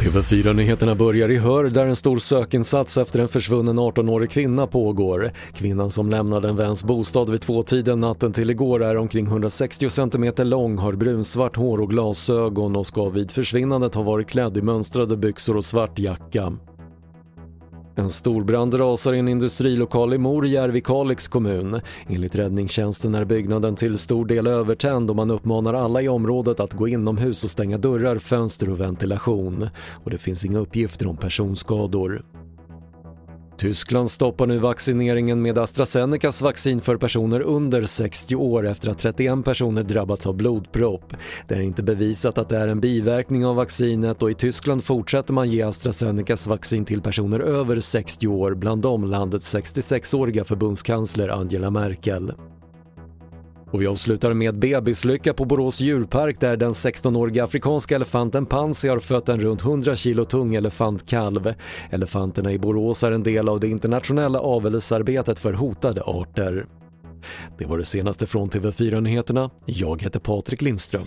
TV4-nyheterna börjar i Hör där en stor sökinsats efter en försvunnen 18-årig kvinna pågår. Kvinnan som lämnade en väns bostad vid tvåtiden natten till igår är omkring 160 cm lång, har brunsvart hår och glasögon och ska vid försvinnandet ha varit klädd i mönstrade byxor och svart jacka. En storbrand rasar i en industrilokal i Morjärv i Kalix kommun. Enligt räddningstjänsten är byggnaden till stor del övertänd och man uppmanar alla i området att gå inomhus och stänga dörrar, fönster och ventilation. Och det finns inga uppgifter om personskador. Tyskland stoppar nu vaccineringen med AstraZenecas vaccin för personer under 60 år efter att 31 personer drabbats av blodpropp. Det är inte bevisat att det är en biverkning av vaccinet och i Tyskland fortsätter man ge AstraZenecas vaccin till personer över 60 år, bland dem landets 66-åriga förbundskansler Angela Merkel. Och vi avslutar med bebislycka på Borås djurpark där den 16-åriga afrikanska elefanten Pansy har fött en runt 100 kilo tung elefantkalv. Elefanterna i Borås är en del av det internationella avelsarbetet för hotade arter. Det var det senaste från TV4 Nyheterna. Jag heter Patrik Lindström.